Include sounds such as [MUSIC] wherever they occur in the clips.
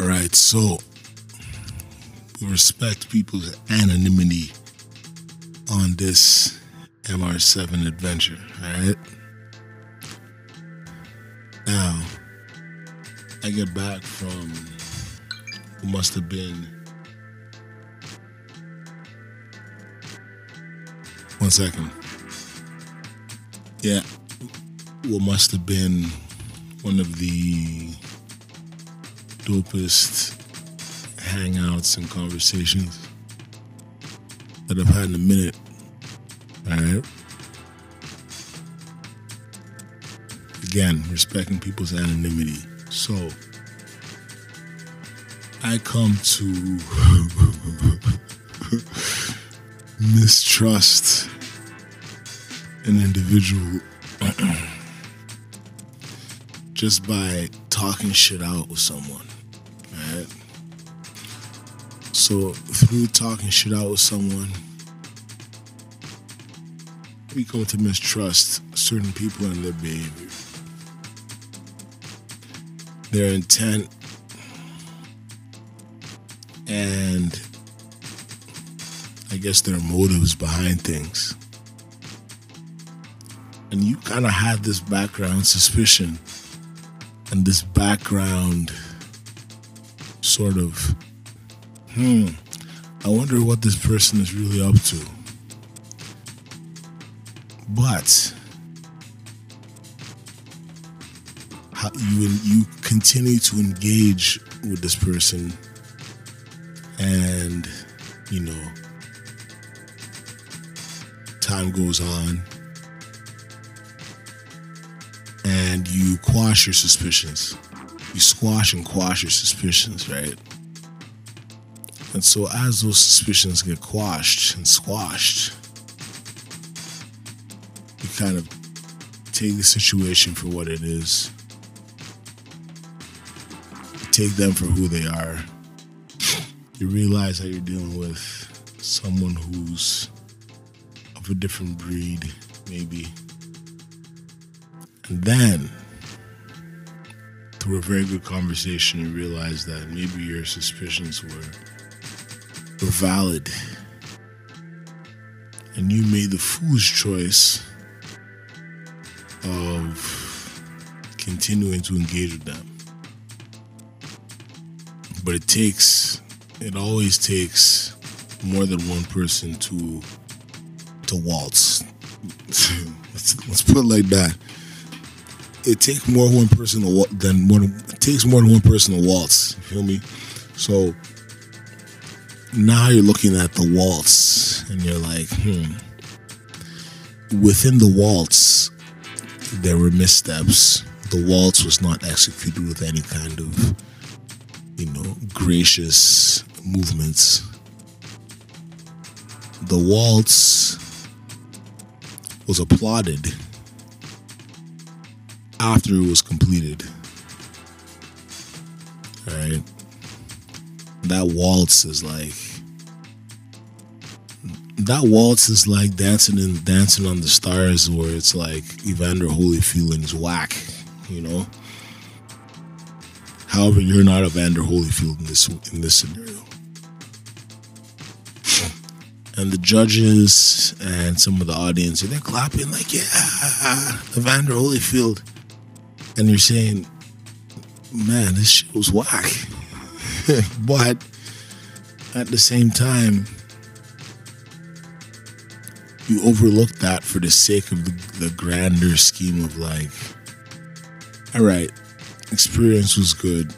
All right, so we respect people's anonymity on this MR7 adventure, all right? Now, I get back from what must have been one second. Yeah, what must have been one of the dopest hangouts and conversations that I've had in a minute. All right. Again, respecting people's anonymity. So, I come to [LAUGHS] mistrust an individual [CLEARS THROAT] just by talking shit out with someone. So through talking shit out with someone, we come to mistrust certain people and their behavior. Their intent and I guess their motives behind things. And you kind of had this background suspicion and this background sort of, hmm, I wonder what this person is really up to. But how you you continue to engage with this person, and you know, time goes on, and you quash your suspicions. You squash and quash your suspicions, right? And so, as those suspicions get quashed and squashed, you kind of take the situation for what it is, you take them for who they are. You realize that you're dealing with someone who's of a different breed, maybe. And then, through a very good conversation, you realize that maybe your suspicions were, were valid. And you made the foolish choice of continuing to engage with them. But it takes, it always takes more than one person to to waltz. [LAUGHS] let's, let's put it like that it takes more one person to than more. It takes more than one person to waltz. You feel me? So now you're looking at the waltz, and you're like, hmm. Within the waltz, there were missteps. The waltz was not executed with any kind of, you know, gracious movements. The waltz was applauded after it was completed. Right? That waltz is like that waltz is like dancing and dancing on the stars where it's like Evander Holyfield and his whack, you know. However, you're not Evander Holyfield in this in this scenario. And the judges and some of the audience, they're clapping like, yeah, Evander Holyfield and you're saying, man, this shit was whack. [LAUGHS] but at the same time, you overlook that for the sake of the, the grander scheme of life. all right, experience was good.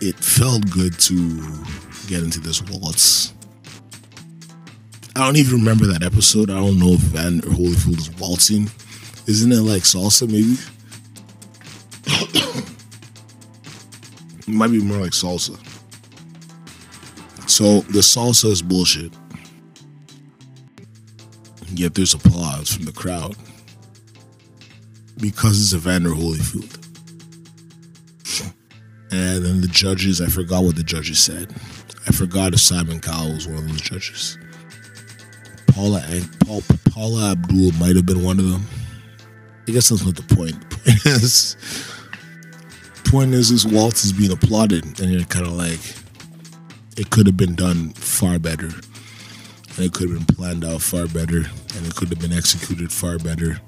It felt good to get into this waltz. I don't even remember that episode. I don't know if Evander Holyfield is waltzing. Isn't it like salsa maybe? [COUGHS] it might be more like salsa. So the salsa is bullshit. Yet there's applause from the crowd because it's Evander Holyfield. And then the judges, I forgot what the judges said. I forgot if Simon Cowell was one of those judges. Paula Paul, Paula Abdul might have been one of them. I guess that's not the point. [LAUGHS] The point is, point is, this waltz is being applauded, and you're kind of like, it could have been done far better, and it could have been planned out far better, and it could have been executed far better.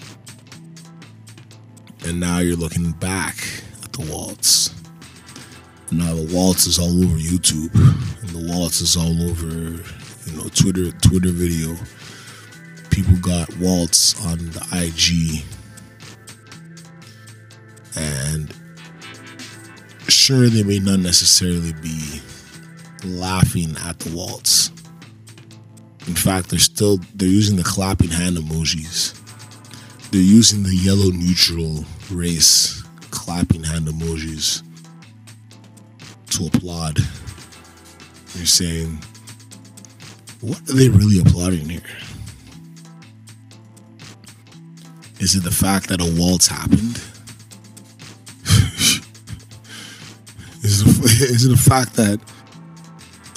And now you're looking back at the waltz. Now the waltz is all over YouTube, and the waltz is all over, you know, Twitter, Twitter video. People got waltz on the IG, and sure they may not necessarily be laughing at the waltz. In fact, they're still they're using the clapping hand emojis. They're using the yellow neutral race clapping hand emojis to applaud. You're saying, what are they really applauding here? Is it the fact that a waltz happened? is, [LAUGHS] it, is it the fact that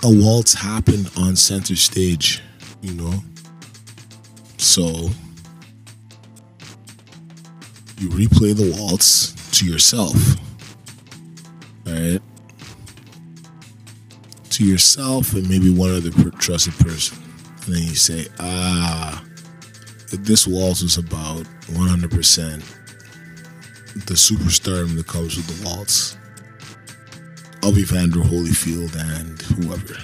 a waltz happened on center stage, you know? So you replay the waltz to yourself, All right? To yourself and maybe one other trusted person. And then you say, ah, this waltz is about 100% the superstardom that comes with the waltz of Evander Holyfield and whoever.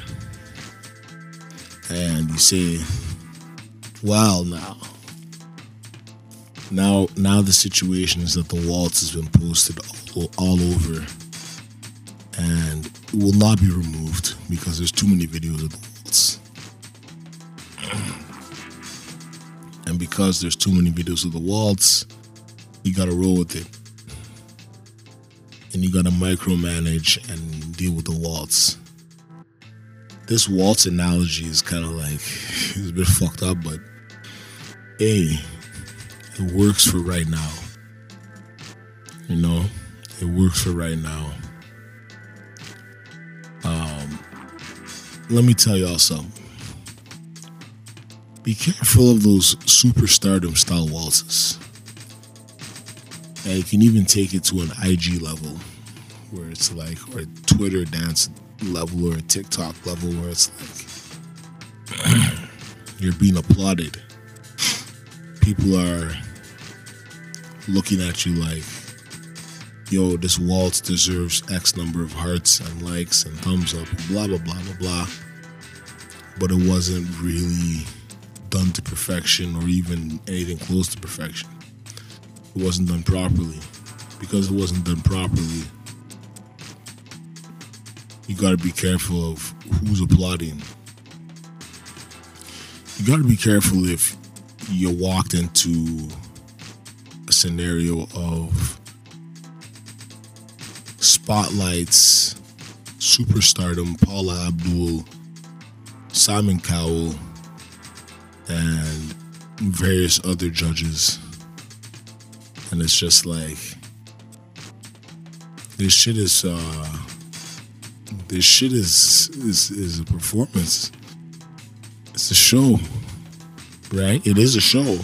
And you say, well, now, now, now the situation is that the waltz has been posted all, all over and it will not be removed because there's too many videos of the waltz. And because there's too many videos of the waltz, you gotta roll with it and you gotta micromanage and deal with the waltz. This waltz analogy is kind of like [LAUGHS] it's a bit fucked up, but hey, it works for right now. You know, it works for right now. Um, let me tell y'all something. Be careful of those superstardom style waltzes. And you can even take it to an IG level where it's like, or Twitter dance level or a TikTok level where it's like [CLEARS THROAT] you're being applauded. People are looking at you like, yo, this waltz deserves X number of hearts and likes and thumbs up, blah, blah, blah, blah, blah. But it wasn't really done to perfection or even anything close to perfection it wasn't done properly. Because it wasn't done properly, you got to be careful of who's applauding. You got to be careful if you walked into a scenario of spotlights, superstardom, Paula Abdul, Simon Cowell, and various other judges and it's just like this shit is uh this shit is is is a performance. It's a show, right? It is a show.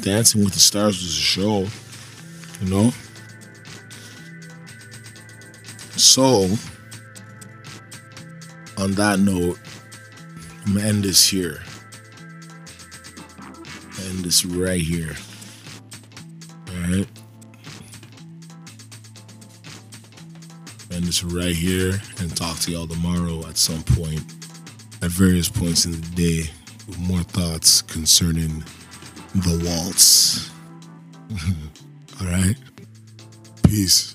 Dancing with the Stars was a show, you know. So, on that note, I'm gonna end this here. End this right here. Alright. And it's right here and talk to y'all tomorrow at some point, at various points in the day, with more thoughts concerning the waltz. [LAUGHS] Alright? Peace.